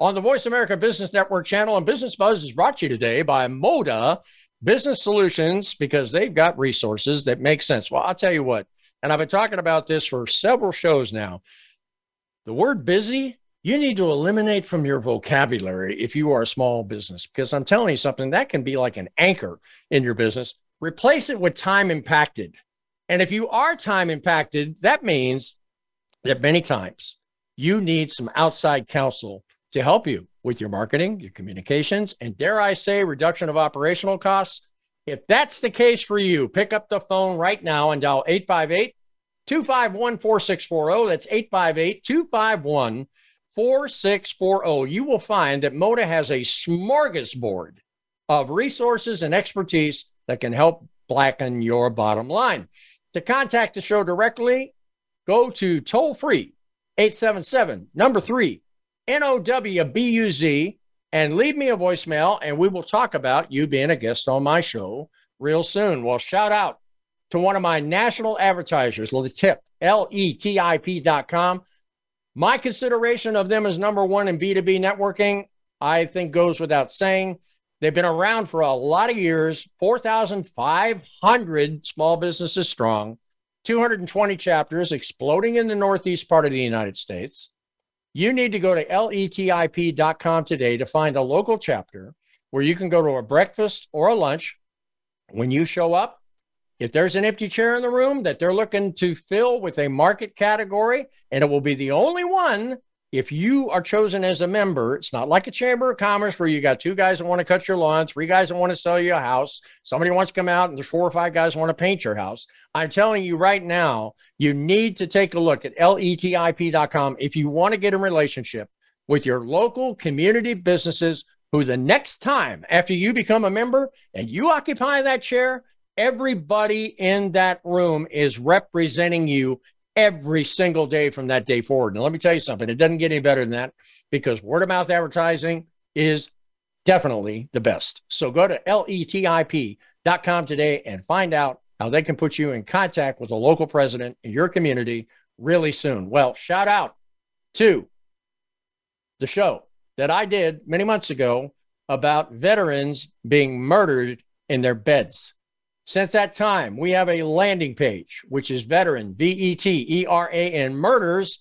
on the Voice America Business Network channel. And Business Buzz is brought to you today by Moda Business Solutions because they've got resources that make sense. Well, I'll tell you what, and I've been talking about this for several shows now. The word busy, you need to eliminate from your vocabulary if you are a small business, because I'm telling you something that can be like an anchor in your business. Replace it with time impacted. And if you are time impacted, that means that many times you need some outside counsel to help you with your marketing, your communications, and dare I say, reduction of operational costs. If that's the case for you, pick up the phone right now and dial 858 251 4640. That's 858 251 4640. You will find that Moda has a smorgasbord of resources and expertise that can help blacken your bottom line. To contact the show directly, go to toll free 877 number three N O W B U Z, and leave me a voicemail, and we will talk about you being a guest on my show real soon. Well, shout out to one of my national advertisers, Letip, L E T I P.com. My consideration of them as number one in B2B networking, I think, goes without saying. They've been around for a lot of years, 4,500 small businesses strong, 220 chapters, exploding in the Northeast part of the United States. You need to go to letip.com today to find a local chapter where you can go to a breakfast or a lunch. When you show up, if there's an empty chair in the room that they're looking to fill with a market category, and it will be the only one if you are chosen as a member, it's not like a chamber of commerce where you got two guys that want to cut your lawn, three guys that want to sell you a house, somebody wants to come out, and there's four or five guys want to paint your house. I'm telling you right now, you need to take a look at letip.com if you want to get a relationship with your local community businesses who the next time after you become a member and you occupy that chair, everybody in that room is representing you every single day from that day forward. And let me tell you something, it doesn't get any better than that because word of mouth advertising is definitely the best. So go to letip.com today and find out how they can put you in contact with a local president in your community really soon. Well, shout out to the show that I did many months ago about veterans being murdered in their beds. Since that time, we have a landing page, which is veteran, V E T E R A N, murders,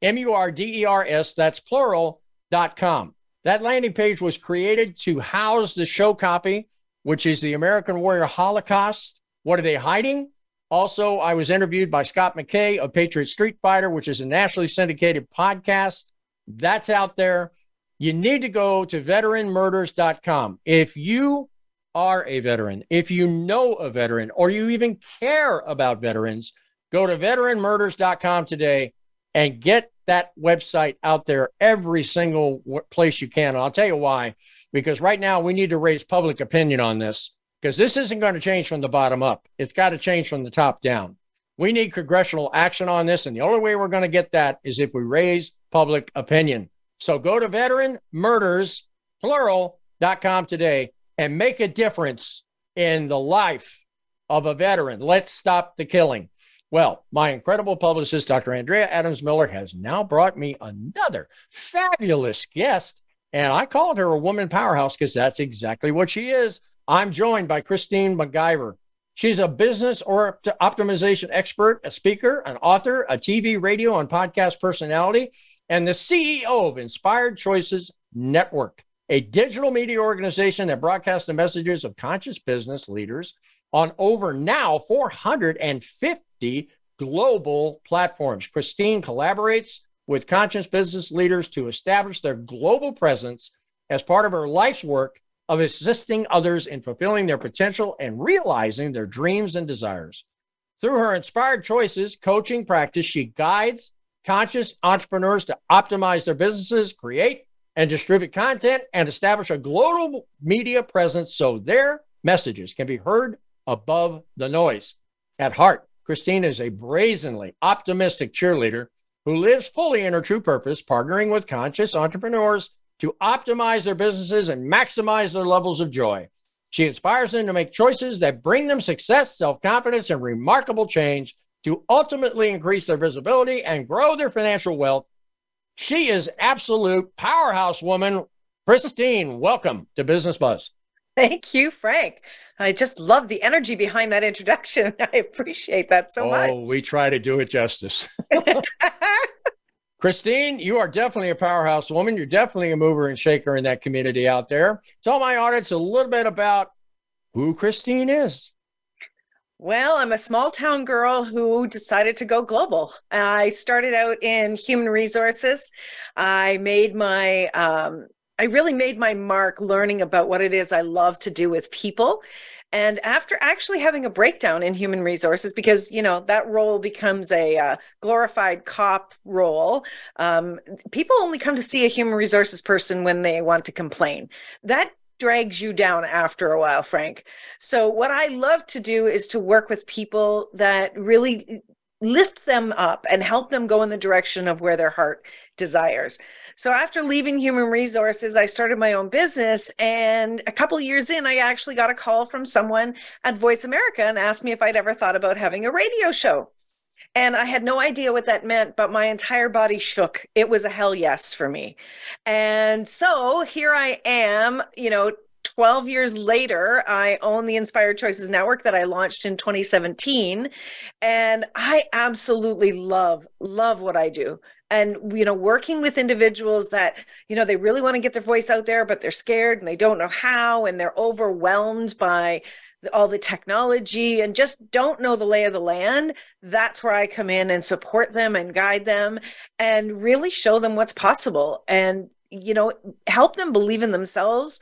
M U R D E R S, that's plural, dot com. That landing page was created to house the show copy, which is the American Warrior Holocaust. What are they hiding? Also, I was interviewed by Scott McKay of Patriot Street Fighter, which is a nationally syndicated podcast. That's out there. You need to go to veteranmurders.com. If you are a veteran, if you know a veteran, or you even care about veterans, go to veteranmurders.com today and get that website out there every single place you can. And I'll tell you why, because right now we need to raise public opinion on this because this isn't going to change from the bottom up. It's got to change from the top down. We need congressional action on this. And the only way we're going to get that is if we raise public opinion. So go to veteranmurders, today and make a difference in the life of a veteran. Let's stop the killing. Well, my incredible publicist, Dr. Andrea Adams Miller, has now brought me another fabulous guest. And I called her a woman powerhouse because that's exactly what she is. I'm joined by Christine McIver. She's a business or optimization expert, a speaker, an author, a TV, radio, and podcast personality, and the CEO of Inspired Choices Network a digital media organization that broadcasts the messages of conscious business leaders on over now 450 global platforms. Christine collaborates with conscious business leaders to establish their global presence as part of her life's work of assisting others in fulfilling their potential and realizing their dreams and desires. Through her inspired choices coaching practice, she guides conscious entrepreneurs to optimize their businesses, create and distribute content, and establish a global media presence so their messages can be heard above the noise. At heart, Christine is a brazenly optimistic cheerleader who lives fully in her true purpose, partnering with conscious entrepreneurs to optimize their businesses and maximize their levels of joy. She inspires them to make choices that bring them success, self confidence, and remarkable change to ultimately increase their visibility and grow their financial wealth. She is absolute powerhouse woman. Christine, welcome to Business Buzz. Thank you, Frank. I just love the energy behind that introduction. I appreciate that so oh, much. Oh, we try to do it justice. Christine, you are definitely a powerhouse woman. You're definitely a mover and shaker in that community out there. Tell my audience a little bit about who Christine is. Well, I'm a small town girl who decided to go global. I started out in human resources. I made my um, I really made my mark learning about what it is I love to do with people and after actually having a breakdown in human resources, because you know that role becomes a uh, glorified cop role, um, people only come to see a human resources person when they want to complain. That drags you down after a while, Frank. So what I love to do is to work with people that really lift them up and help them go in the direction of where their heart desires. So after leaving human resources, I started my own business. And a couple years in, I actually got a call from someone at Voice America and asked me if I'd ever thought about having a radio show. And I had no idea what that meant, but my entire body shook. It was a hell yes for me. And so here I am, you know, 12 years later, I own the Inspired Choices Network that I launched in 2017. And I absolutely love, love what I do and you know working with individuals that you know they really want to get their voice out there but they're scared and they don't know how and they're overwhelmed by all the technology and just don't know the lay of the land that's where i come in and support them and guide them and really show them what's possible and you know help them believe in themselves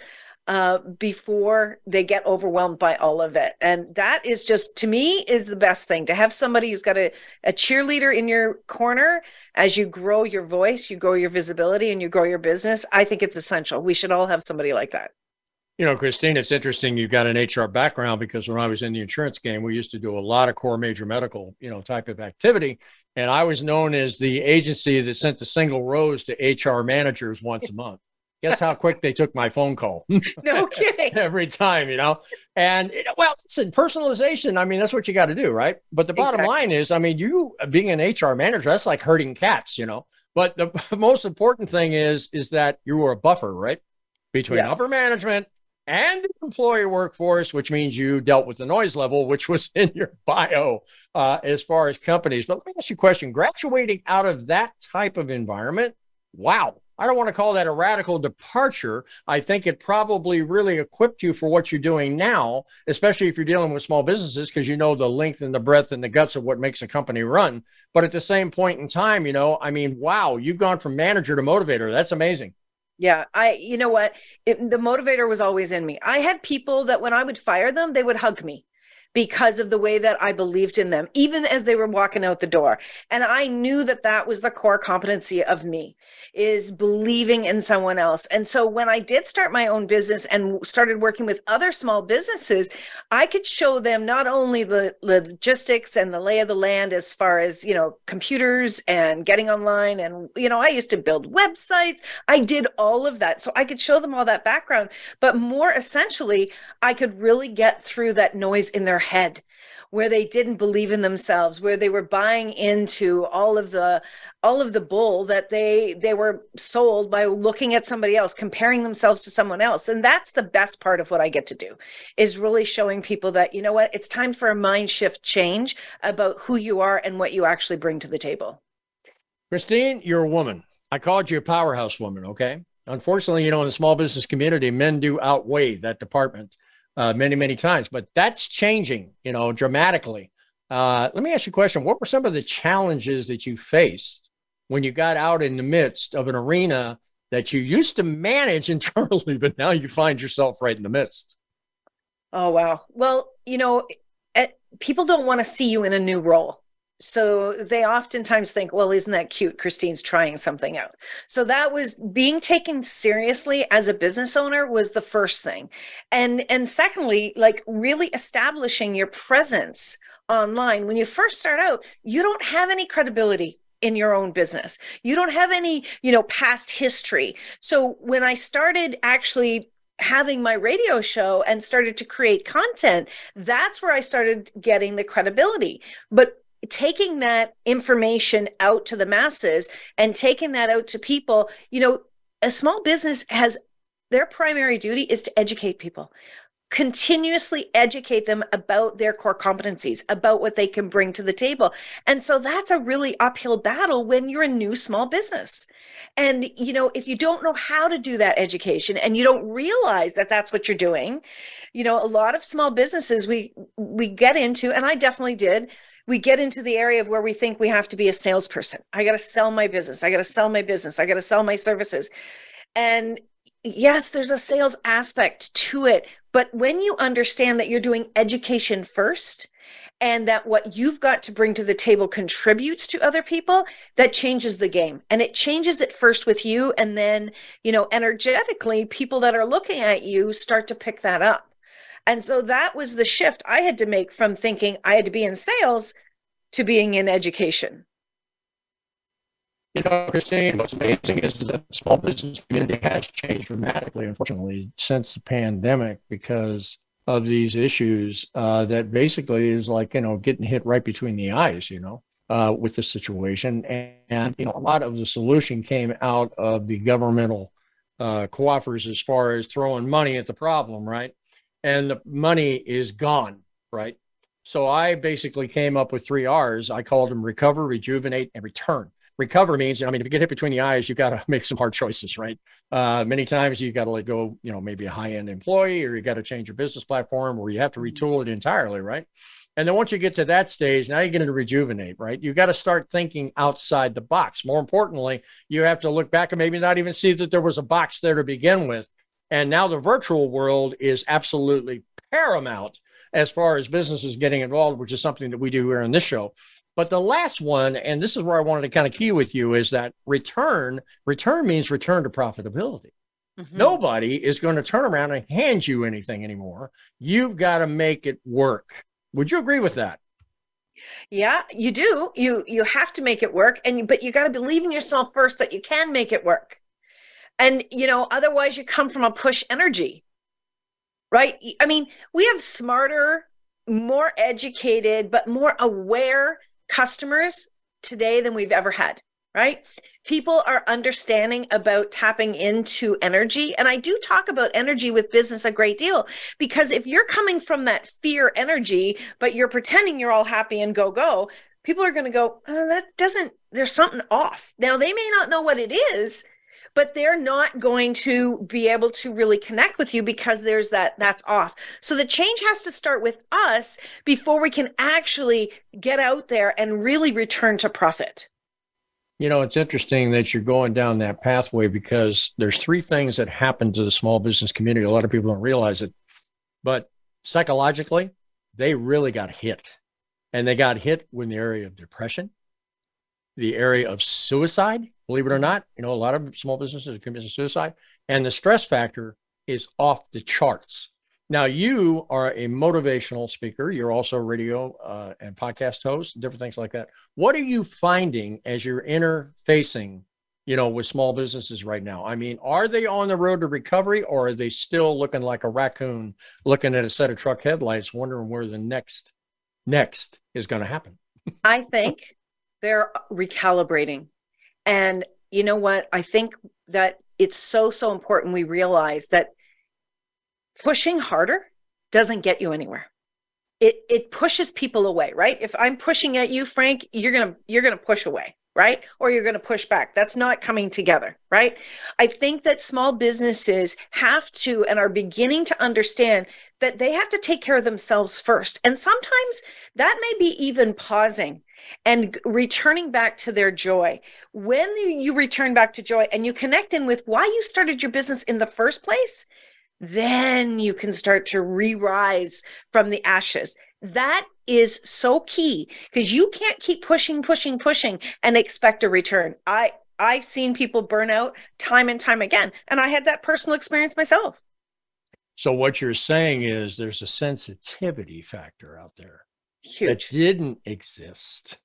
uh, before they get overwhelmed by all of it. And that is just, to me, is the best thing to have somebody who's got a, a cheerleader in your corner as you grow your voice, you grow your visibility, and you grow your business. I think it's essential. We should all have somebody like that. You know, Christine, it's interesting you've got an HR background because when I was in the insurance game, we used to do a lot of core major medical, you know, type of activity. And I was known as the agency that sent the single rose to HR managers once a month. Guess how quick they took my phone call? No kidding. Every time, you know. And well, listen, personalization. I mean, that's what you got to do, right? But the bottom exactly. line is, I mean, you being an HR manager, that's like herding cats, you know. But the most important thing is, is that you were a buffer, right, between yeah. upper management and the employee workforce, which means you dealt with the noise level, which was in your bio uh, as far as companies. But let me ask you a question: graduating out of that type of environment, wow I don't want to call that a radical departure. I think it probably really equipped you for what you're doing now, especially if you're dealing with small businesses, because you know the length and the breadth and the guts of what makes a company run. But at the same point in time, you know, I mean, wow, you've gone from manager to motivator. That's amazing. Yeah, I, you know what? It, the motivator was always in me. I had people that when I would fire them, they would hug me because of the way that I believed in them, even as they were walking out the door. And I knew that that was the core competency of me is believing in someone else. And so when I did start my own business and started working with other small businesses, I could show them not only the logistics and the lay of the land as far as, you know, computers and getting online. And, you know, I used to build websites. I did all of that. So I could show them all that background. But more essentially, I could really get through that noise in their head where they didn't believe in themselves where they were buying into all of the all of the bull that they they were sold by looking at somebody else comparing themselves to someone else. And that's the best part of what i get to do is really showing people that you know what it's time for a mind shift change about who you are and what you actually bring to the table. Christine you're a woman. I called you a powerhouse woman okay? Unfortunately, you know, in the small business community, men do outweigh that department uh, many, many times, but that's changing, you know, dramatically. Uh, let me ask you a question. What were some of the challenges that you faced when you got out in the midst of an arena that you used to manage internally, but now you find yourself right in the midst? Oh, wow. Well, you know, eh, people don't want to see you in a new role so they oftentimes think well isn't that cute? Christine's trying something out. So that was being taken seriously as a business owner was the first thing. And and secondly like really establishing your presence online. When you first start out you don't have any credibility in your own business. You don't have any you know past history. So when i started actually having my radio show and started to create content that's where i started getting the credibility. But taking that information out to the masses and taking that out to people you know a small business has their primary duty is to educate people continuously educate them about their core competencies about what they can bring to the table. And so that's a really uphill battle when you're a new small business. And you know if you don't know how to do that education and you don't realize that that's what you're doing you know a lot of small businesses we we get into and I definitely did we get into the area of where we think we have to be a salesperson. I got to sell my business. I got to sell my business. I got to sell my services. And yes, there's a sales aspect to it. But when you understand that you're doing education first, and that what you've got to bring to the table contributes to other people that changes the game and it changes it first with you and then you know energetically people that are looking at you start to pick that up and so that was the shift I had to make from thinking I had to be in sales to being in education. You know, Christine, what's amazing is that the small business community has changed dramatically, unfortunately, since the pandemic because of these issues uh, that basically is like, you know, getting hit right between the eyes, you know, uh, with the situation. And, and, you know, a lot of the solution came out of the governmental uh, coffers as far as throwing money at the problem, right? And the money is gone, right? So I basically came up with three R's. I called them recover, rejuvenate, and return. Recover means, I mean, if you get hit between the eyes, you got to make some hard choices, right? Uh, many times you got to let go, you know, maybe a high end employee, or you got to change your business platform, or you have to mm-hmm. retool it entirely, right? And then once you get to that stage, now you're going to rejuvenate, right? You got to start thinking outside the box. More importantly, you have to look back and maybe not even see that there was a box there to begin with and now the virtual world is absolutely paramount as far as businesses getting involved, which is something that we do here on this show. But the last one, and this is where I wanted to kind of key with you, is that return. Return means return to profitability. Mm-hmm. Nobody is going to turn around and hand you anything anymore. You've got to make it work. Would you agree with that? Yeah, you do. You you have to make it work, and but you got to believe in yourself first that you can make it work. And, you know, otherwise you come from a push energy, right? I mean, we have smarter, more educated, but more aware customers today than we've ever had, right? People are understanding about tapping into energy. And I do talk about energy with business a great deal because if you're coming from that fear energy, but you're pretending you're all happy and go, go, people are going to go, oh, that doesn't, there's something off. Now, they may not know what it is but they're not going to be able to really connect with you because there's that that's off. So the change has to start with us before we can actually get out there and really return to profit. You know, it's interesting that you're going down that pathway because there's three things that happen to the small business community. A lot of people don't realize it, but psychologically, they really got hit. And they got hit in the area of depression, the area of suicide, Believe it or not, you know, a lot of small businesses commit suicide, and the stress factor is off the charts. Now, you are a motivational speaker. You're also radio uh, and podcast host, different things like that. What are you finding as you're interfacing, you know, with small businesses right now? I mean, are they on the road to recovery, or are they still looking like a raccoon looking at a set of truck headlights, wondering where the next next is going to happen? I think they're recalibrating. And you know what? I think that it's so, so important we realize that pushing harder doesn't get you anywhere. It it pushes people away, right? If I'm pushing at you, Frank, you're gonna you're gonna push away, right? Or you're going to push back. That's not coming together, right? I think that small businesses have to and are beginning to understand that they have to take care of themselves first. And sometimes that may be even pausing and returning back to their joy. When you return back to joy and you connect in with why you started your business in the first place, then you can start to re rise from the ashes. That is so key because you can't keep pushing, pushing, pushing and expect a return. I I've seen people burn out time and time again, and I had that personal experience myself. So what you're saying is there's a sensitivity factor out there Huge. that didn't exist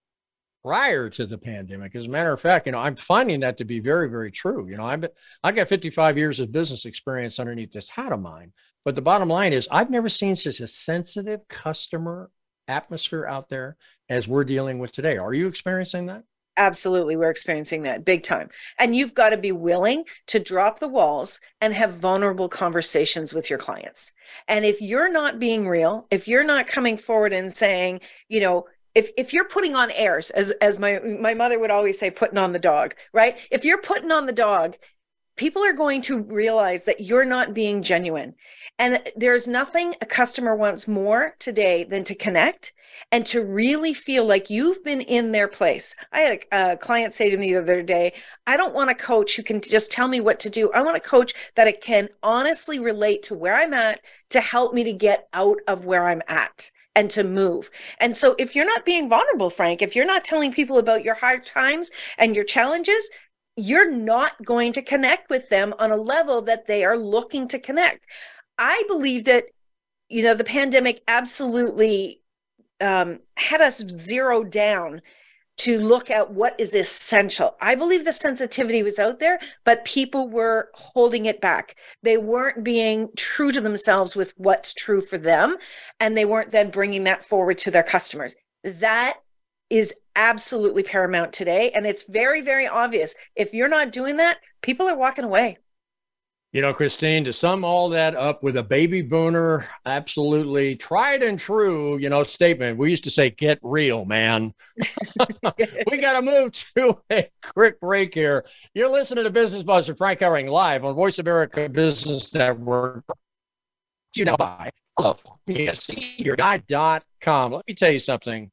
prior to the pandemic. As a matter of fact, you know, I'm finding that to be very, very true. You know, I've been, I got 55 years of business experience underneath this hat of mine. But the bottom line is, I've never seen such a sensitive customer atmosphere out there as we're dealing with today. Are you experiencing that? Absolutely, we're experiencing that big time. And you've got to be willing to drop the walls and have vulnerable conversations with your clients. And if you're not being real, if you're not coming forward and saying, you know, if if you're putting on airs as as my my mother would always say putting on the dog, right? If you're putting on the dog, people are going to realize that you're not being genuine. And there's nothing a customer wants more today than to connect and to really feel like you've been in their place. I had a, a, client say to me the other day, I don't want a coach who can just tell me what to do. I want a coach that it can honestly relate to where I'm at to help me to get out of where I'm at and to move. And so if you're not being vulnerable, Frank, if you're not telling people about your hard times and your challenges, you're not going to connect with them on a level that they are looking to connect. I believe that, you know, the pandemic absolutely um, had us zero down to look at what is essential. I believe the sensitivity was out there, but people were holding it back. They weren't being true to themselves with what's true for them, and they weren't then bringing that forward to their customers. That is absolutely paramount today. And it's very, very obvious. If you're not doing that, people are walking away. You know, Christine, to sum all that up with a baby boomer, absolutely tried and true, you know, statement. We used to say, get real, man. we got to move to a quick break here. You're listening to Business with Frank Hellring, live on Voice America Business Network. You know, by com. Let me tell you something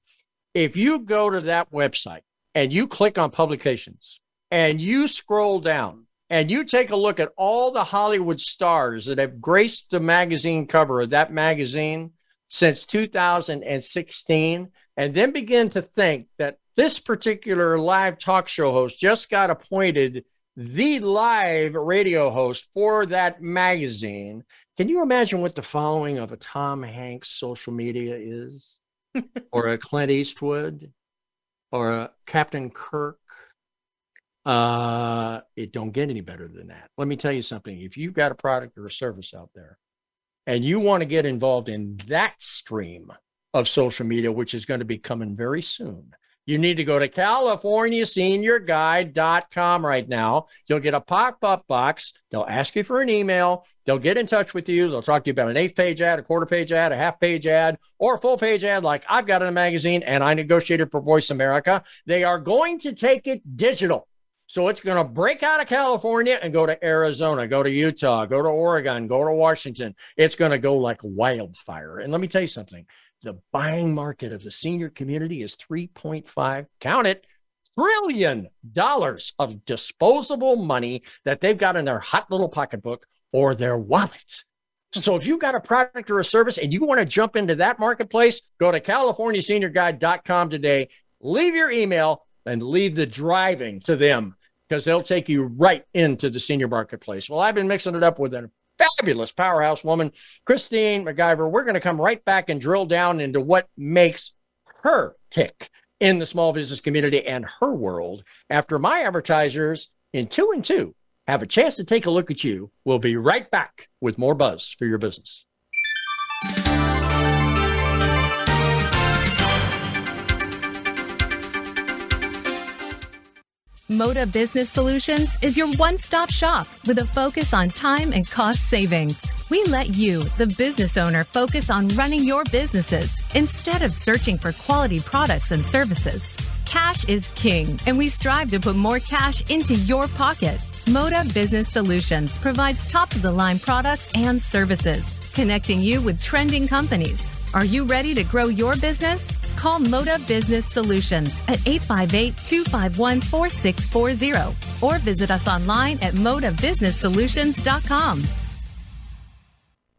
if you go to that website and you click on publications and you scroll down and you take a look at all the Hollywood stars that have graced the magazine cover of that magazine since 2016, and then begin to think that this particular live talk show host just got appointed the live radio host for that magazine. Can you imagine what the following of a Tom Hanks social media is? or a Clint Eastwood or a Captain Kirk. Uh, it don't get any better than that. Let me tell you something. If you've got a product or a service out there and you want to get involved in that stream of social media, which is going to be coming very soon, you need to go to californiaseniorguide.com right now. You'll get a pop-up box. They'll ask you for an email. They'll get in touch with you. They'll talk to you about an eighth page ad, a quarter page ad, a half page ad, or a full page ad like I've got in a magazine and I negotiated for Voice America. They are going to take it digital. So it's going to break out of California and go to Arizona, go to Utah, go to Oregon, go to Washington. It's going to go like wildfire. And let me tell you something the buying market of the senior community is 3.5, count it, trillion dollars of disposable money that they've got in their hot little pocketbook or their wallet. Hmm. So if you've got a product or a service and you want to jump into that marketplace, go to californiaseniorguide.com today, leave your email and leave the driving to them because they'll take you right into the senior marketplace. Well, I've been mixing it up with a fabulous powerhouse woman, Christine McIver. We're going to come right back and drill down into what makes her tick in the small business community and her world after my advertisers in two and two have a chance to take a look at you. We'll be right back with more buzz for your business. Moda Business Solutions is your one stop shop with a focus on time and cost savings. We let you, the business owner, focus on running your businesses instead of searching for quality products and services. Cash is king, and we strive to put more cash into your pocket. Moda Business Solutions provides top of the line products and services, connecting you with trending companies. Are you ready to grow your business? Call Moda Business Solutions at 858 251 4640 or visit us online at modabusinesssolutions.com.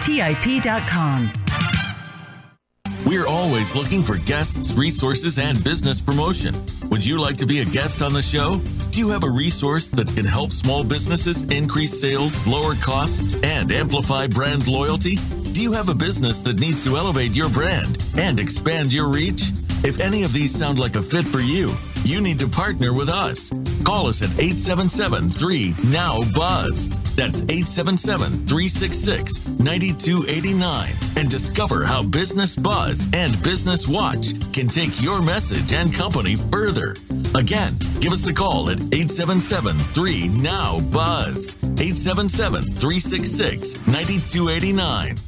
T I P.com. We're always looking for guests, resources, and business promotion. Would you like to be a guest on the show? Do you have a resource that can help small businesses increase sales, lower costs, and amplify brand loyalty? Do you have a business that needs to elevate your brand and expand your reach? If any of these sound like a fit for you, you need to partner with us. Call us at 877 3 Now Buzz. That's 877 366 9289 and discover how Business Buzz and Business Watch can take your message and company further. Again, give us a call at 877 3 Now Buzz. 877 366 9289.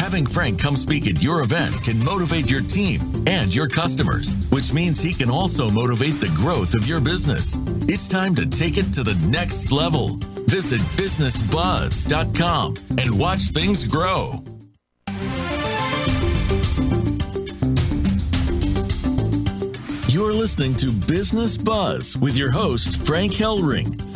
Having Frank come speak at your event can motivate your team and your customers, which means he can also motivate the growth of your business. It's time to take it to the next level. Visit businessbuzz.com and watch things grow. You're listening to Business Buzz with your host, Frank Hellring.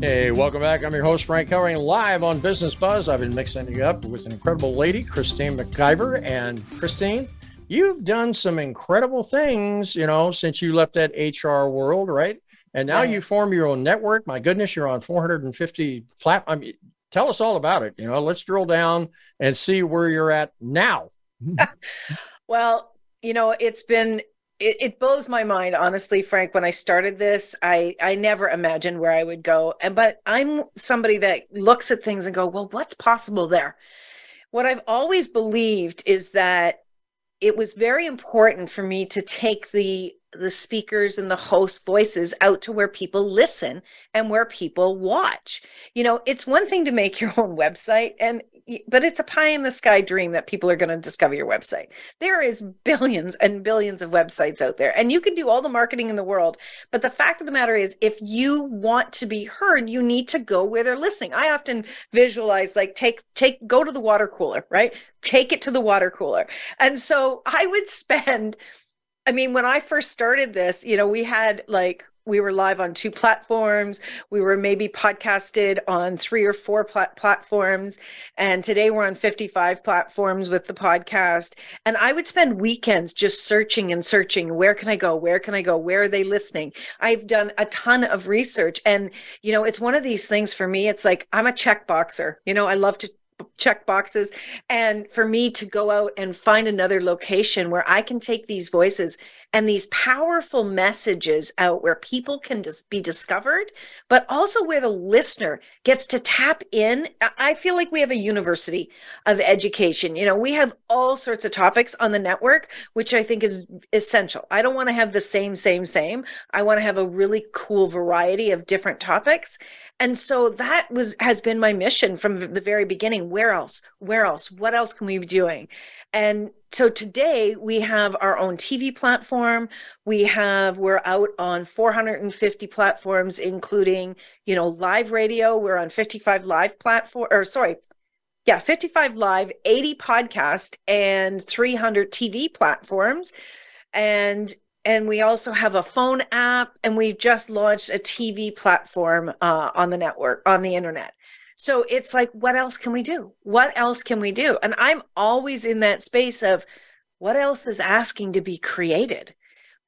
Hey, welcome back. I'm your host, Frank Hellring, live on Business Buzz. I've been mixing you up with an incredible lady, Christine McIver. And Christine, you've done some incredible things, you know, since you left that HR world, right? And now you form your own network. My goodness, you're on 450 flat. I mean, tell us all about it. You know, let's drill down and see where you're at now. well, you know, it's been it, it, blows my mind honestly frank when i started this i i never imagined where i would go and but i'm somebody that looks at things and go well what's possible there what i've always believed is that it was very important for me to take the the speakers and the host voices out to where people listen and where people watch. You know, it's one thing to make your own website and but it's a pie in the sky dream that people are going to discover your website. There is billions and billions of websites out there and you can do all the marketing in the world, but the fact of the matter is if you want to be heard, you need to go where they're listening. I often visualize like take take go to the water cooler, right? Take it to the water cooler. And so I would spend I mean, when I first started this, you know, we had like we were live on two platforms. We were maybe podcasted on three or four plat- platforms. And today we're on 55 platforms with the podcast. And I would spend weekends just searching and searching. Where can I go? Where can I go? Where are they listening? I've done a ton of research. And, you know, it's one of these things for me. It's like I'm a check boxer. You know, I love to check boxes and for me to go out and find another location where I can take these voices and these powerful messages out where people can just be discovered, but also where the listener gets to tap in. I feel like we have a university of education. You know, we have all sorts of topics on the network, which I think is essential. I don't want to have the same, same, same. I want to have a really cool variety of different topics. And so that was has been my mission from the very beginning. Where else? Where else? What else can we be doing? And so today we have our own TV platform. We have we're out on 450 platforms, including you know live radio. We're on 55 live platform, or sorry, yeah, 55 live, 80 podcast, and 300 TV platforms. And and we also have a phone app and we've just launched a tv platform uh, on the network on the internet so it's like what else can we do? What else can we do? And i'm always in that space of what else is asking to be created?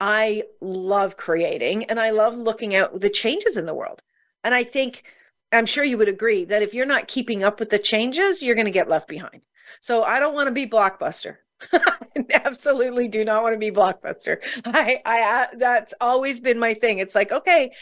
I love creating and i love looking at the changes in the world. And i think i'm sure you would agree that if you're not keeping up with the changes you're going to get left behind. So i don't want to be blockbuster. Absolutely do not want to be blockbuster. I, I, uh, that's always been my thing. It's like, okay,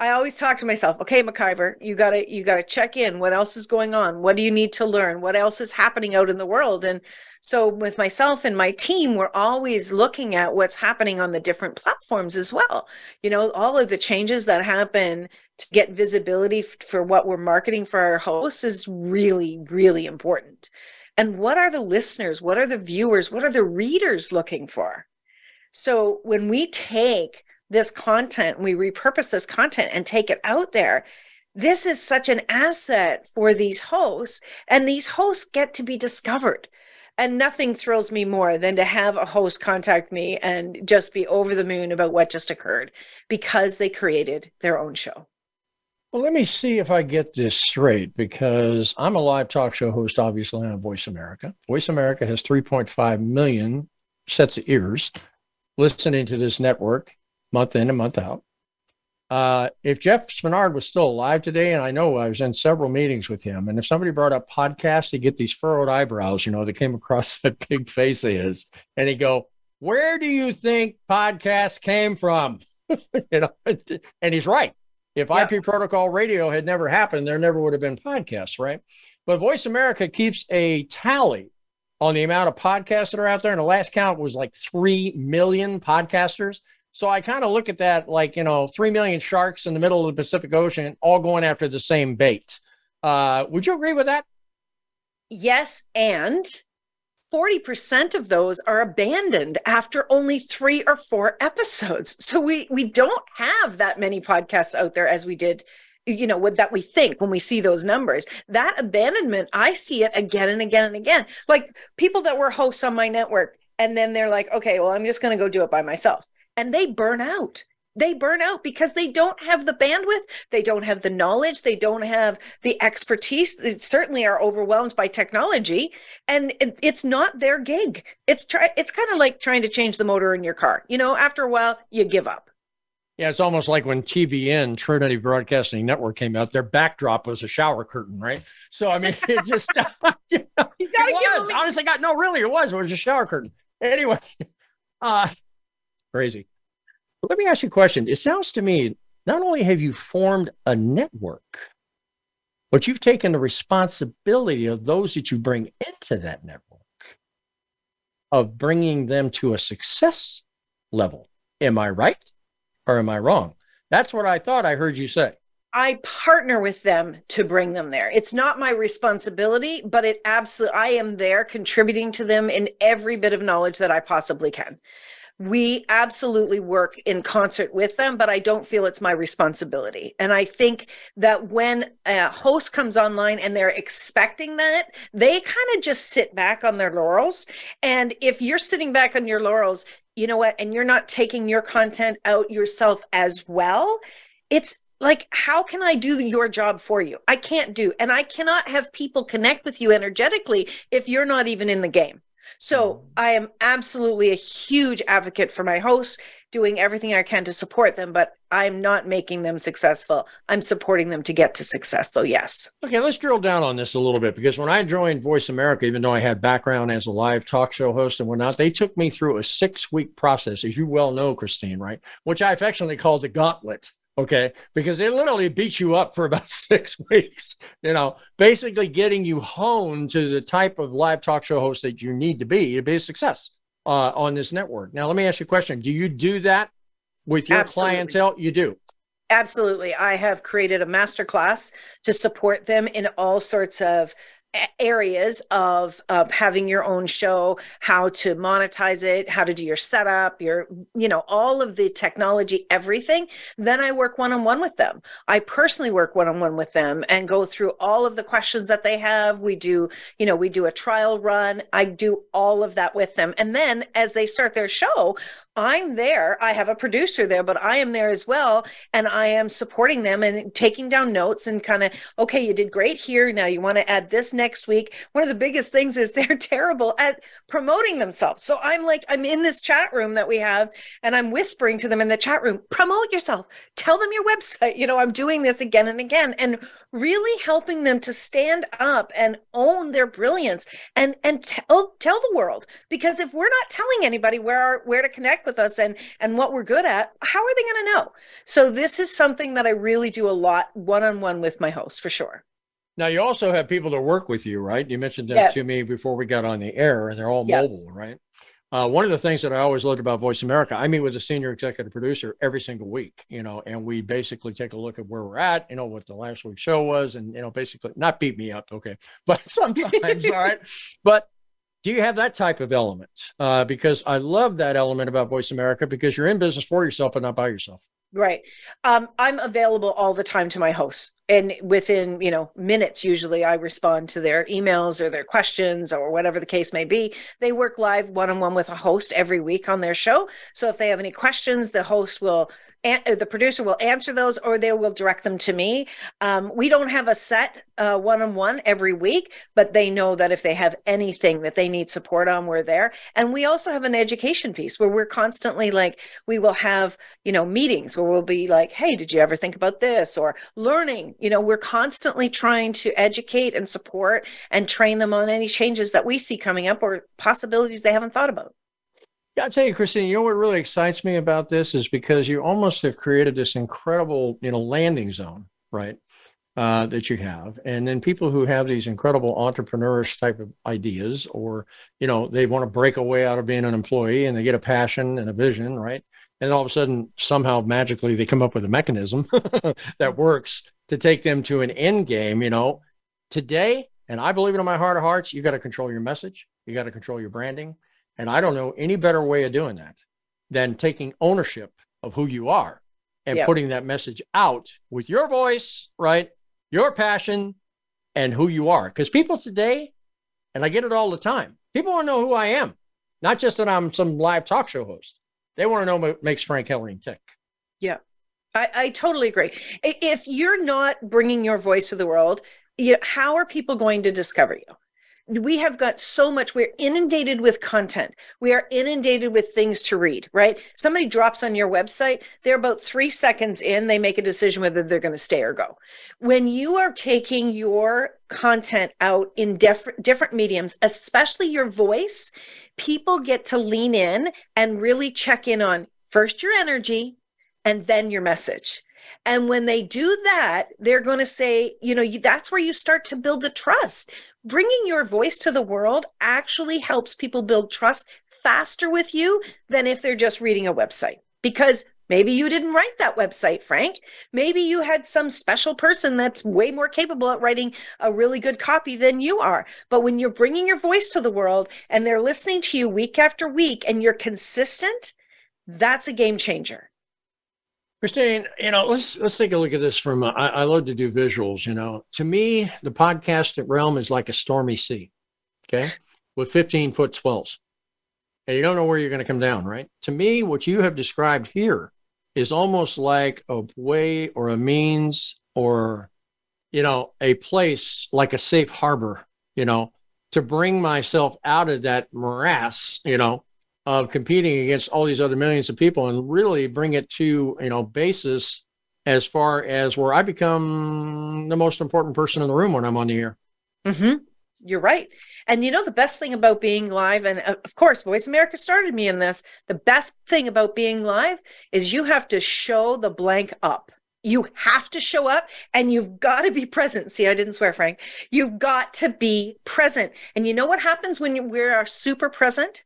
I always talk to myself, okay, McIver, you gotta, you gotta check in. What else is going on? What do you need to learn? What else is happening out in the world? And so with myself and my team, we're always looking at what's happening on the different platforms as well. You know, all of the changes that happen to get visibility for what we're marketing for our hosts is really, really important and what are the listeners what are the viewers what are the readers looking for so when we take this content we repurpose this content and take it out there. This is such an asset for these hosts and these hosts get to be discovered. And nothing thrills me more than to have a host contact me and just be over the moon about what just occurred because they created their own show. Well, let me see if I get this straight because I'm a live talk show host, obviously, on Voice America. Voice America has 3.5 million sets of ears listening to this network month in and month out. Uh, if Jeff Spenard was still alive today, and I know I was in several meetings with him, and if somebody brought up podcasts, to get these furrowed eyebrows, you know, that came across that big face of his, and he'd go, Where do you think podcasts came from? you know, and he's right. If yeah. IP protocol radio had never happened, there never would have been podcasts, right? But Voice America keeps a tally on the amount of podcasts that are out there. And the last count was like 3 million podcasters. So I kind of look at that like, you know, 3 million sharks in the middle of the Pacific Ocean, all going after the same bait. Uh, would you agree with that? Yes. And 40% of those are abandoned after only three or four episodes. So we we don't have that many podcasts out there as we did you know what that we think when we see those numbers that abandonment i see it again and again and again like people that were hosts on my network and then they're like okay well i'm just going to go do it by myself and they burn out. They burn out because they don't have the bandwidth. They don't have the knowledge. They don't have the expertise. They certainly are overwhelmed by technology and it, it's not their gig. It's try it's kind of like trying to change the motor in your car. You know after a while you give up. Yeah it's almost like when tbn trinity broadcasting network came out their backdrop was a shower curtain right? So i mean it just you, know, you gotta give honestly got no really it was it was a shower curtain. Anyway uh crazy let me ask you a question. It sounds to me not only have you formed a network, but you've taken the responsibility of those that you bring into that network of bringing them to a success level. Am I right or am I wrong? That's what I thought I heard you say. I partner with them to bring them there. It's not my responsibility, but it absolutely, I am there contributing to them in every bit of knowledge that I possibly can we absolutely work in concert with them, but I don't feel it's my responsibility. And I think that when a host comes online and they're expecting that, they kind of just sit back on their laurels. And if you're sitting back on your laurels, you know what, and you're not taking your content out yourself as well, it's like how can i do your job for you i can't do and i cannot have people connect with you energetically if you're not even in the game So I am absolutely a huge advocate for my hosts, doing everything I can to support them, but I'm not making them successful. I'm supporting them to get to success, though, yes. Okay, let's drill down on this a little bit because when I joined Voice America, even though I had background as a live talk show host and whatnot, they took me through a six week process, as you well know, Christine, right? Which I affectionately call the gauntlet. Okay. Because they literally beat you up for about six weeks, you know, basically getting you honed to the type of live talk show host that you need to be to be a success uh, on this network. Now, let me ask you a question. Do you do that with your Absolutely. clientele? You do. Absolutely. I have created a masterclass to support them in all sorts of areas of of having your own show how to monetize it how to do your setup your you know all of the technology everything then i work one-on-one with them. I personally work one-on-one with them and go through all of the questions that they have. We do you know we do a trial run. I do all of that with them. And then as they start their show I'm there. I have a producer there, but I am there as well. And I am supporting them and taking down notes and kind of, okay, you did great here. Now you want to add this next week. One of the biggest things is they're terrible at promoting themselves. So I'm like, I'm in this chat room that we have and I'm whispering to them in the chat room, promote yourself, tell them your website. You know, I'm doing this again and again and really helping them to stand up and own their brilliance and, and tell, oh, tell the world. Because if we're not telling anybody where, where to connect with us and and what we're good at how are they going to know so this is something that i really do a lot one-on-one with my host for sure now you also have people that work with you right you mentioned that Yes. to me before we got on the air and they're all Yeah. mobile right uh, one of the things that I always loved about Voice America, I meet with a senior executive producer every single week, you know, and we basically take a look at where we're at, you know, what the last week's show was, and you know, basically not beat me up, okay, but sometimes, all right. But do you have that type of element? Uh, because I love that element about Voice America because you're in business for yourself and not by yourself. right um, i'm available all the time to my hosts and within you know minutes usually i respond to their emails or their questions or whatever the case may be they work live one-on-one with a host every week on their show so if they have any questions the host will an- uh, the producer will answer those or they will direct them to me. Um, we don't have a set uh, one-on-one every week but they know that if they have anything that they need support on we're there. And we also have an education piece where we're constantly like we will have you know meetings where we'll be like hey did you ever think about this? or learning. You know we're constantly trying to educate and support and train them on any changes that we see coming up or possibilities they haven't thought about I'll tell you, Christine, you know what really excites me about this is because you almost have created this incredible, you know, landing zone, right? Uh, that you have. And then people who have these incredible entrepreneurish type of ideas, or, you know, they want to break away out of being an employee and they get a passion and a vision, right? And all of a sudden, somehow magically, they come up with a mechanism that works to take them to an end game, you know. Today, and I believe it in my heart of hearts, you got to control your message, you got to control your branding. And I don't know any better way of doing that than taking ownership of who you are and Yep. putting that message out with your voice, right? Your passion and who you are. Because people today, and I get it all the time, people want to know who I am, not just that I'm some live talk show host. They want to know what makes Frank Hellring tick. I, I totally agree. If you're not bringing your voice to the world, you how are people going to discover you? We have got so much, we're inundated with content. We are inundated with things to read, right? Somebody drops on your website, they're about three seconds in, they make a decision whether they're going to stay or go. When you are taking your content out in different different mediums, especially your voice, people get to lean in and really check in on first your energy, and then your message. And when they do that, they're going to say, you know, you, that's where you start to build the trust. Bringing your voice to the world actually helps people build trust faster with you than if they're just reading a website. Because maybe you didn't write that website, Frank. Maybe you had some special person that's way more capable at writing a really good copy than you are. But when you're bringing your voice to the world and they're listening to you week after week and you're consistent, that's a game changer. Christine, you know, let's let's take a look at this from. Uh, I, I love to do visuals. You know, to me, the podcast realm is like a stormy sea, okay, with 15 foot swells, and you don't know where you're going to come down. Right? To me, what you have described here is almost like a way or a means or, you know, a place like a safe harbor. You know, to bring myself out of that morass, you know, of competing against all these other millions of people and really bring it to, you know, basis as far as where I become the most important person in the room when I'm on the air. Mm-hmm. You're right. And you know, the best thing about being live, and uh, of course, Voice America started me in this. The best thing about being live is you have to show the blank up. You have to show up and you've got to be present. See, I didn't swear, Frank. You've got to be present. And you know what happens when we are super present?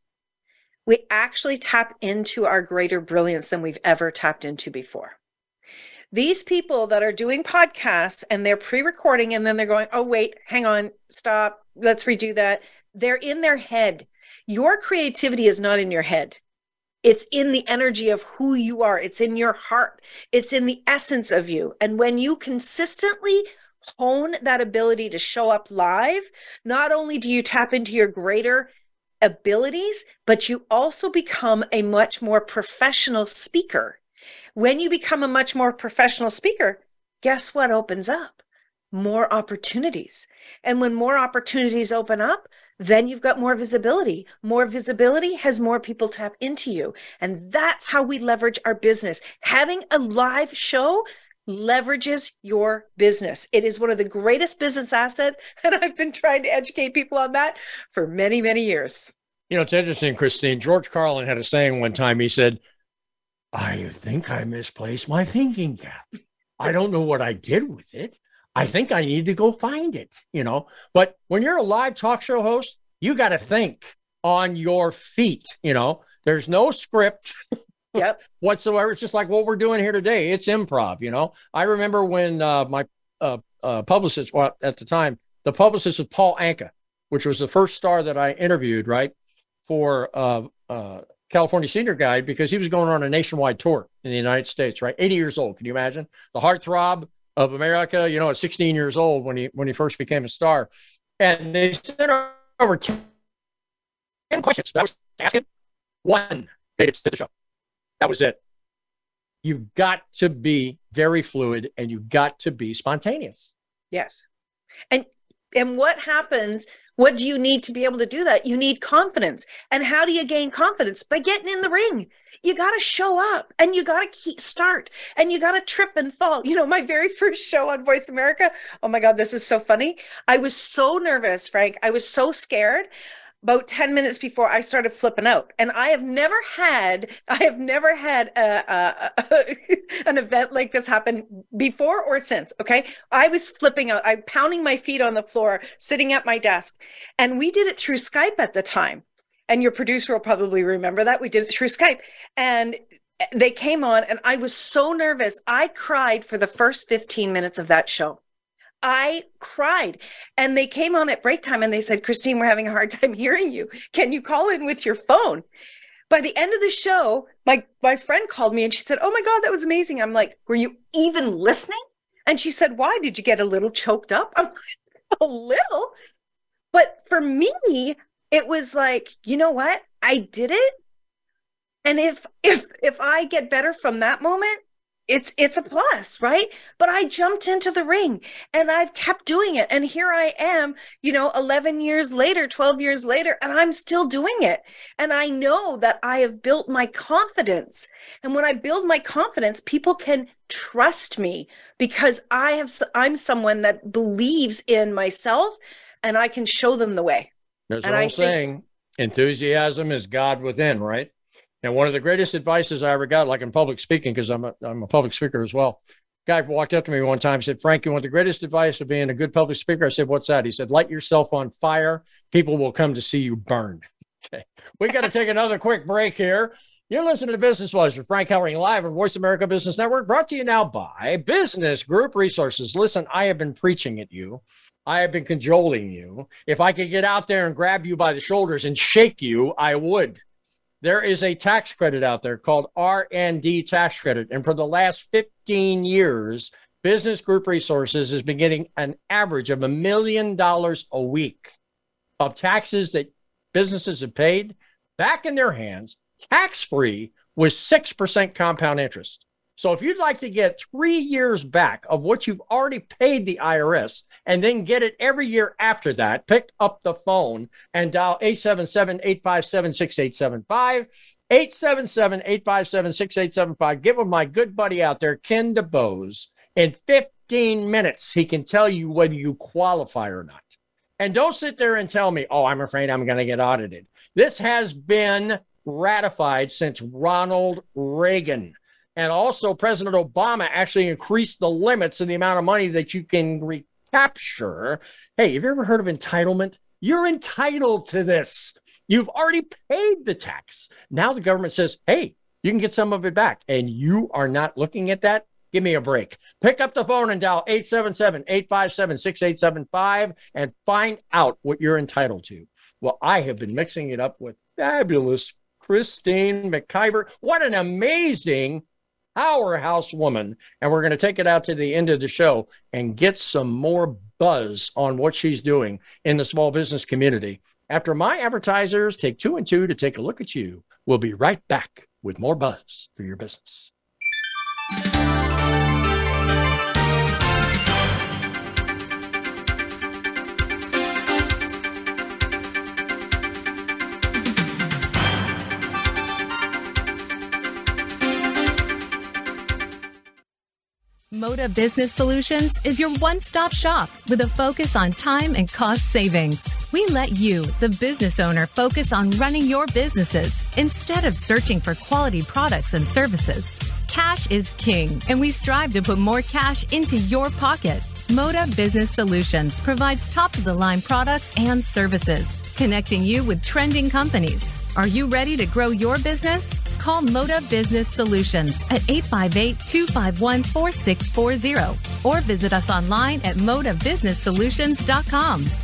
We actually tap into our greater brilliance than we've ever tapped into before. These people that are doing podcasts and they're pre recording and then they're going, oh, wait, hang on, stop, let's redo that. They're in their head. Your creativity is not in your head. It's in the energy of who you are. It's in your heart. It's in the essence of you. And when you consistently hone that ability to show up live, not only do you tap into your greater abilities, but you also become a much more professional speaker. When you become a much more professional speaker, guess what opens up? More opportunities. And when more opportunities open up, then you've got more visibility. More visibility has more people tap into you. And that's how we leverage our business. Having a live show leverages your business. It is one of the greatest business assets. And I've been trying to educate people on that for many, many years. You know, it's interesting, Christine. George Carlin had a saying one time. He said, I think I misplaced my thinking cap. I don't know what I did with it. I think I need to go find it, you know. But when you're a live talk show host, you got to think on your feet, you know. There's no script yep. whatsoever. It's just like what we're doing here today. It's improv, you know. I remember when uh, my uh, uh, publicist, well, at the time, the publicist was Paul Anka, which was the first star that I interviewed, right, for uh, uh, California Senior Guide because he was going on a nationwide tour in the United States, right? 80 years old. Can you imagine? The heartthrob of America, you know, at 16 years old when he when he first became a star. And they sent over 10 questions I was asking. One, they did the show. That was it. You've got to be very fluid and you've got to be spontaneous. Yes. And and what happens what do you need to be able to do that? You need confidence. And how do you gain confidence? By getting in the ring. You got to show up and you got to start and you got to trip and fall. You know, my very first show on Voice America, oh my God, this is so funny. I was so nervous, Frank. I was so scared about 10 minutes before I started flipping out. And I have never had, I have never had a, a, a, an event like this happen before or since. Okay. I was flipping out. I'm pounding my feet on the floor, sitting at my desk. And we did it through Skype at the time. And your producer will probably remember that. We did it through Skype. And they came on, and I was so nervous. I cried for the first 15 minutes of that show. I cried. And they came on at break time and they said, Christine, we're having a hard time hearing you. Can you call in with your phone? By the end of the show, my, my friend called me and she said, Oh my God, that was amazing. I'm like, Were you even listening? And she said, Why? Did you get a little choked up? I'm like, A little. But for me, it was like, you know what? I did it. And if if if I get better from that moment, it's it's a plus right but i jumped into the ring and i've kept doing it and here i am you know 11 years later 12 years later and i'm still doing it and i know that i have built my confidence and when i build my confidence people can trust me because i have i'm someone that believes in myself and i can show them the way That's and what I'm think- saying. Enthusiasm is God within, right? And one of the greatest advices I ever got, like in public speaking, because I'm a, I'm a public speaker as well. Guy walked up to me one time and said, Frank, you want the greatest advice of being a good public speaker? I said, What's that? He said, Light yourself on fire. People will come to see you burn. Okay. We got to take another quick break here. You're listening to Business Wise with Frank Hellring live on Voice America Business Network, brought to you now by Business Group Resources. Listen, I have been preaching at you. I have been cajoling you. If I could get out there and grab you by the shoulders and shake you, I would. There is a tax credit out there called R&D tax credit, and for the last 15 years, Business Group Resources has been getting an average of a million dollars a week of taxes that businesses have paid back in their hands, tax free, with 6% compound interest. So if you'd like to get three years back of what you've already paid the IRS and then get it every year after that, pick up the phone and dial 877 857 6875. 877 857 6875. Give him my good buddy out there, Ken DeBose. In 15 minutes, he can tell you whether you qualify or not. And don't sit there and tell me, oh, I'm afraid I'm going to get audited. This has been ratified since Ronald Reagan. And also, President Obama actually increased the limits of the amount of money that you can recapture. Hey, have you ever heard of entitlement? You're entitled to this. You've already paid the tax. Now the government says, hey, you can get some of it back. And you are not looking at that. Give me a break. Pick up the phone and dial 877 857 6875 and find out what you're entitled to. Well, I have been mixing it up with fabulous Christine McIver. What an amazing powerhouse woman. And we're going to take it out to the end of the show and get some more buzz on what she's doing in the small business community. After my advertisers take two and two to take a look at you, we'll be right back with more buzz for your business. Moda Business Solutions is your one stop shop with a focus on time and cost savings. We let you, the business owner, focus on running your businesses instead of searching for quality products and services. Cash is king, and we strive to put more cash into your pocket. Moda Business Solutions provides top of the line products and services, connecting you with trending companies. Are you ready to grow your business? Call Moda Business Solutions at 858 251 4640 or visit us online at modabusinesssolutions.com.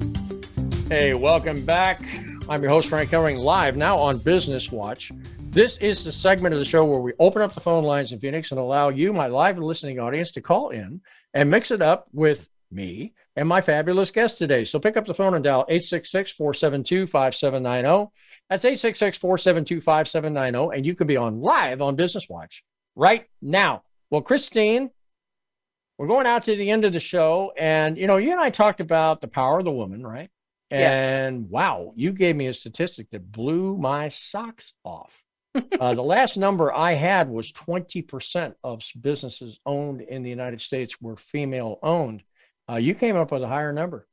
Hey, welcome back. I'm your host, Frank Hellring, live now on Business Watch. This is the segment of the show where we open up the phone lines in Phoenix and allow you, my live listening audience, to call in and mix it up with me and my fabulous guest today. So pick up the phone and dial 866 472 5790. That's 866 472 5790. And you can be on live on Business Watch right now. Well, Christine, we're going out to the end of the show. And, you know, you and I talked about the power of the woman, right? And yes. wow, you gave me a statistic that blew my socks off. uh, the last number I had was 20% of businesses owned in the United States were female owned. Uh, you came up with a higher number.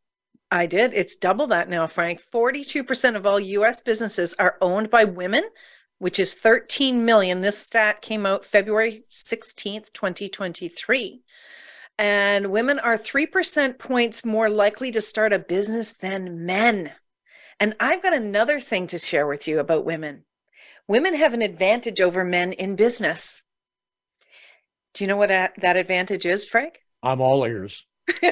I did. It's double that now, Frank. 42% of all US businesses are owned by women, which is 13 million. This stat came out February 16th, 2023. And women are 3% points more likely to start a business than men. And I've got another thing to share with you about women. Women have an advantage over men in business. Do you know what that advantage is, Frank? I'm all ears.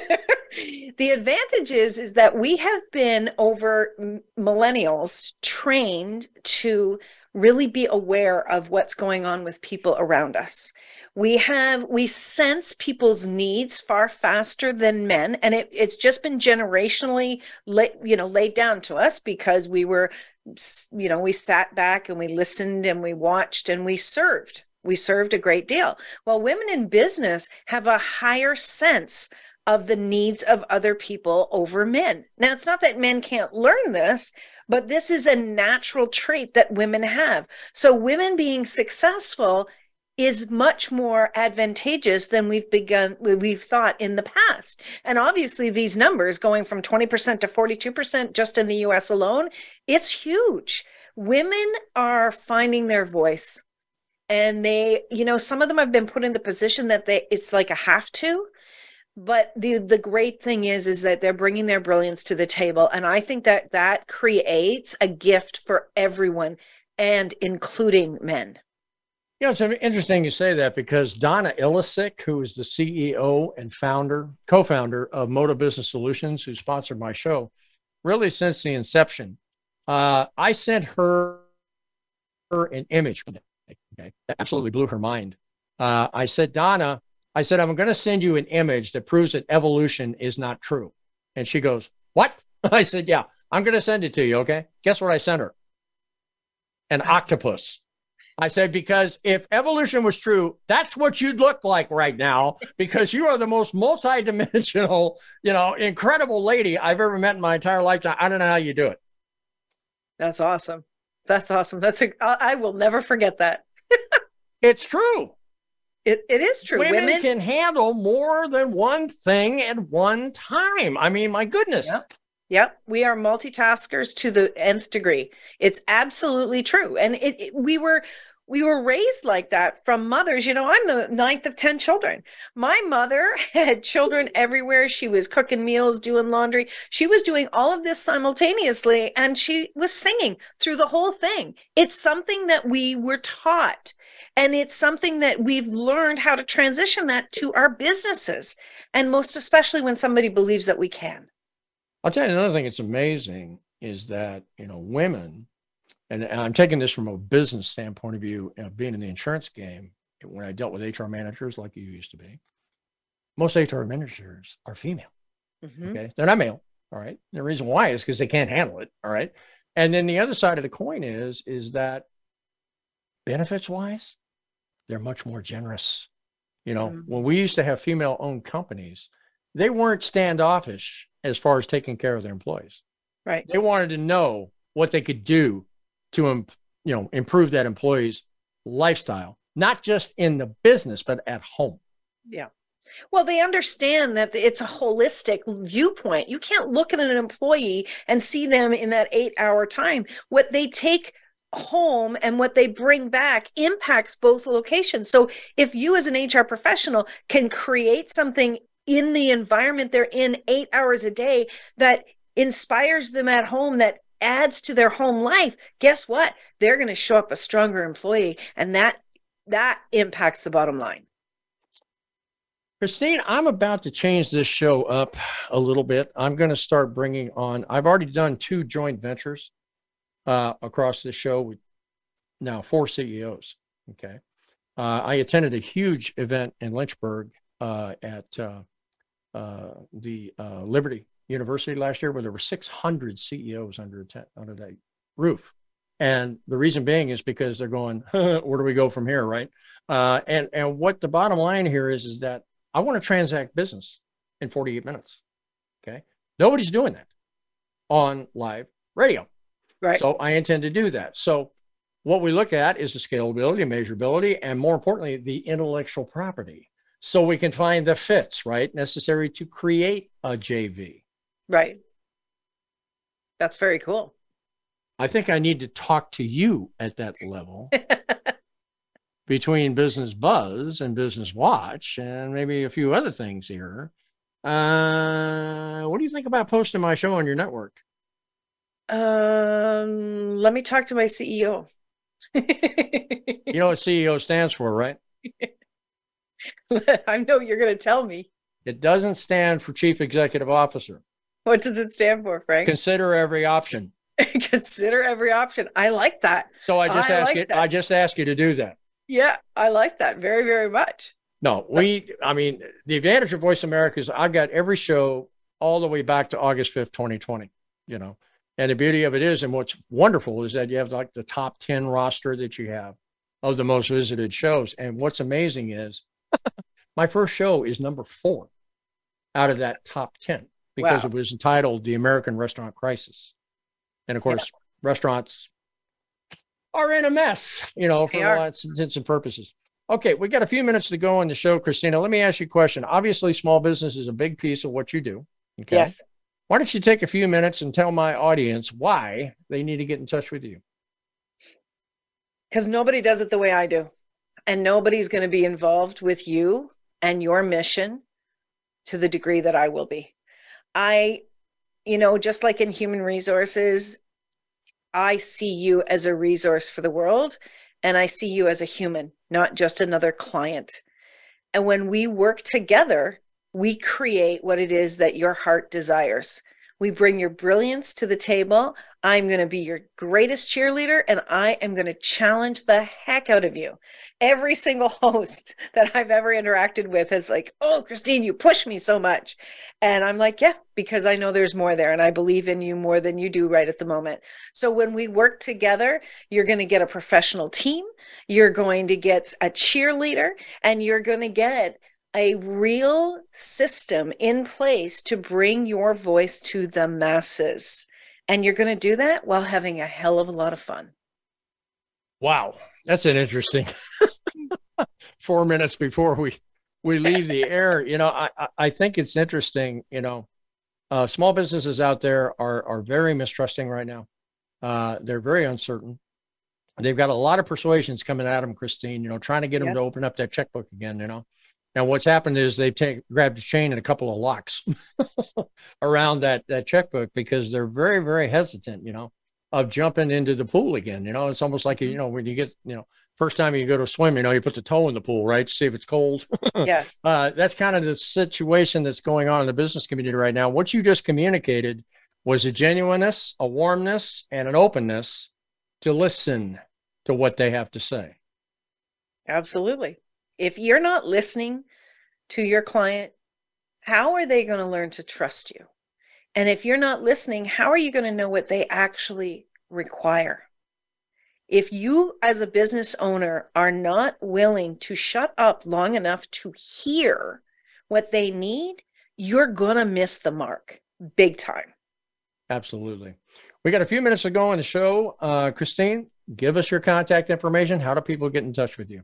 the advantage is is that we have been over millennials trained to really be aware of what's going on with people around us we have we sense people's needs far faster than men and it, it's just been generationally you know laid down to us because we were you know we sat back and we listened and we watched and we served. We served a great deal. Well women in business have a higher sense of the needs of other people over men. Now it's not that men can't learn this but this is a natural trait that women have. So women being successful is much more advantageous than we've begun we've thought in the past. And obviously these numbers going from 20% to 42% just in the US alone it's huge. Women are finding their voice and they you know some of them have been put in the position that they it's like a have to but the the great thing is is that they're bringing their brilliance to the table. And i think that that creates a gift for everyone and including men you know, it's interesting you say that because Donna Ilisic, who is the CEO and founder, co-founder of Moda Business Solutions, who sponsored my show, really since the inception, uh, I sent her, her an image. Okay, that absolutely blew her mind. Uh, I said, Donna, I said, I'm going to send you an image that proves that evolution is not true. And she goes, What? I said, Yeah, I'm going to send it to you. Okay. Guess what I sent her? An octopus. I said, because if evolution was true, that's what you'd look like right now, because you are the most multidimensional, you know, incredible lady I've ever met in my entire lifetime. I don't know how you do it. That's awesome. That's awesome. That's a, I will never forget that. it's true. It, it is true. Women, Women, can handle more than one thing at one time. I mean, my goodness. Yep. Yep, we are multitaskers to the nth degree. It's absolutely true, and it, it, we were we were raised like that from mothers. You know, I'm the ninth of 10 children. My mother had children everywhere. She was cooking meals, doing laundry. She was doing all of this simultaneously, and she was singing through the whole thing. It's something that we were taught, and it's something that we've learned how to transition that to our businesses, and most especially when somebody believes that we can. I'll tell you another thing that's amazing is that, you know, women and, and I'm taking this from a business standpoint of view, you know, being in the insurance game, when I dealt with HR managers like you used to be, most HR managers are female. Mm-hmm. Okay. They're not male. All right. And the reason why is because they can't handle it. All right. And then the other side of the coin is, is that benefits wise, they're much more generous. You know, mm-hmm. when we used to have female owned companies, they weren't standoffish as far as taking care of their employees. Right. They wanted to know what they could do to um, you know improve that employee's lifestyle, not just in the business but at home. Yeah. Well, they understand that it's a holistic viewpoint. You can't look at an employee and see them in that eight hour time. What they take home and what they bring back impacts both locations. So if you, as an HR professional, can create something in the environment they're in eight hours a day that inspires them at home, that adds to their home life, guess what? They're going to show up a stronger employee and that that impacts the bottom line. Christine, I'm about to change this show up a little bit. I'm going to start bringing on, I've already done two joint ventures uh, across the show with now four CEOs. Okay. Uh, I attended a huge event in Lynchburg uh, at uh, uh, the uh, Liberty University last year where there were 600 CEOs under, tent, under that roof. And the reason being is because they're going, where do we go from here, right? Uh, and and what the bottom line here is is that I want to transact business in 48 minutes. Okay. Nobody's doing that on live radio. Right. So I intend to do that. So what we look at is the scalability, measurability, and more importantly, the intellectual property. So we can find the fits, right, necessary to create a JV. Right. That's very cool. I think I need to talk to you at that level between Business Buzz and Business Watch and maybe a few other things here. Uh, what do you think about posting my show on your network? Um, let me talk to my CEO. You know what CEO stands for, right? I know you're going to tell me. It doesn't stand for Chief Executive Officer. What does it stand for, Frank? Consider every option. Consider every option. I like that. So I just I ask like you, that. I just ask you to do that. Yeah, I like that very, very much. No, we, I mean, the advantage of Voice America is I've got every show all the way back to August 5th, 2020, you know. And the beauty of it is, and what's wonderful is that you have like the top 10 roster that you have of the most visited shows. And what's amazing is my first show is number four out of that top 10 because Wow. it was entitled The American Restaurant Crisis. And of course, restaurants are in a mess, you know, for all intents and purposes. Okay, we got a few minutes to go on the show, Christina. Let me ask you a question. Obviously, small business is a big piece of what you do. Okay. Yes. Why don't you take a few minutes and tell my audience why they need to get in touch with you? Because nobody does it the way I do. And nobody's going to be involved with you and your mission to the degree that I will be. I, you know, just like in human resources, I see you as a resource for the world and I see you as a human, not just another client. And when we work together, we create what it is that your heart desires. We bring your brilliance to the table. I'm going to be your greatest cheerleader and I am going to challenge the heck out of you. Every single host that I've ever interacted with is like, Oh, Christine, you push me so much. And I'm like, Yeah, because I know there's more there and I believe in you more than you do right at the moment. So when we work together, you're going to get a professional team, you're going to get a cheerleader, and you're going to get a real system in place to bring your voice to the masses. And you're going to do that while having a hell of a lot of fun. Wow, that's an interesting four minutes before we we leave the air. You know, I I- I think it's interesting. You know, uh, small businesses out there are are very mistrusting right now. Uh, they're very uncertain. They've got a lot of persuasions coming at them, Christine. You know, trying to get them to open up that checkbook again. You know, and what's happened is they've take, grabbed a chain and a couple of locks around that that checkbook because they're very very hesitant. You know, of jumping into the pool again. You know, it's almost like you know when you get you know first time you go to swim, you know, you put the toe in the pool, right, to see if it's cold. yes. uh, that's kind of the situation that's going on in the business community right now. What you just communicated was a genuineness, a warmness, and an openness to listen to what they have to say. Absolutely. If you're not listening to your client, how are they going to learn to trust you? And if you're not listening, how are you going to know what they actually require? If you, as a business owner, are not willing to shut up long enough to hear what they need, you're going to miss the mark big time. Absolutely. We got a few minutes to go on the show. Uh, Christine, give us your contact information. How do people get in touch with you?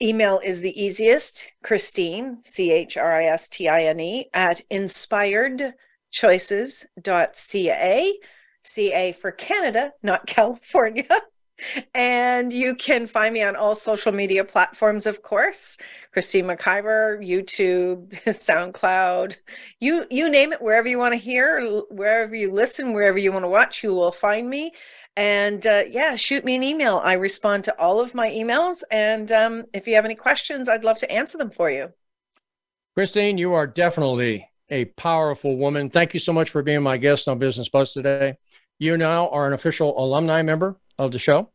Email is the easiest. Christine, C H R I S T I N E, at inspiredchoices.ca. CA for Canada, not California. And you can find me on all social media platforms, of course. Christine McIver, YouTube, SoundCloud, you you name it, wherever you want to hear, wherever you listen, wherever you want to watch, you will find me. And uh, yeah, shoot me an email. I respond to all of my emails. And um, if you have any questions, I'd love to answer them for you. Christine, you are definitely a powerful woman. Thank you so much for being my guest on Business Buzz today. You now are an official alumni member of the show.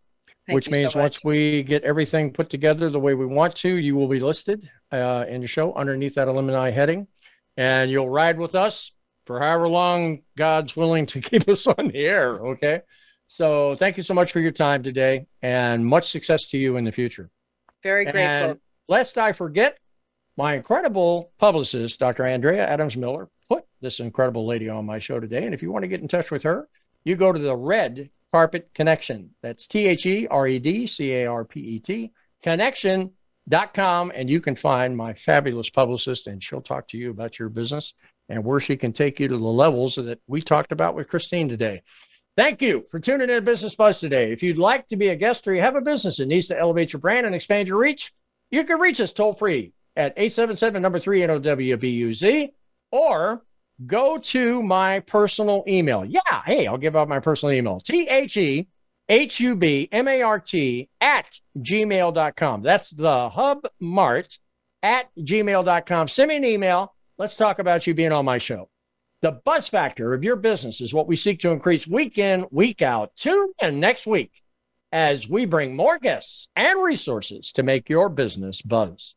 Thank which you so means once we get everything put together the way we want to, you will be listed uh, in the show underneath that alumni heading, and you'll ride with us for however long God's willing to keep us on the air. Okay. So thank you so much for your time today, and much success to you in the future. Very grateful. And lest I forget, My incredible publicist, Dr. Andrea Adams Miller, put this incredible lady on my show today. And if you want to get in touch with her, you go to the Red Carpet Connection. That's T H E R E D C A R P E T connection.com. And you can find my fabulous publicist, and she'll talk to you about your business and where she can take you to the levels that we talked about with Christine today. Thank you for tuning in to Business Buzz today. If you'd like to be a guest or you have a business that needs to elevate your brand and expand your reach, you can reach us toll free at 877 number 3 NOWBUZ or go to my personal email. Yeah, hey, I'll give out my personal email. T H E H U B M A R T at gmail.com. That's the hub mart at gmail.com. Send me an email. Let's talk about you being on my show. The buzz factor of your business is what we seek to increase week in, week out. Tune in next week as we bring more guests and resources to make your business buzz.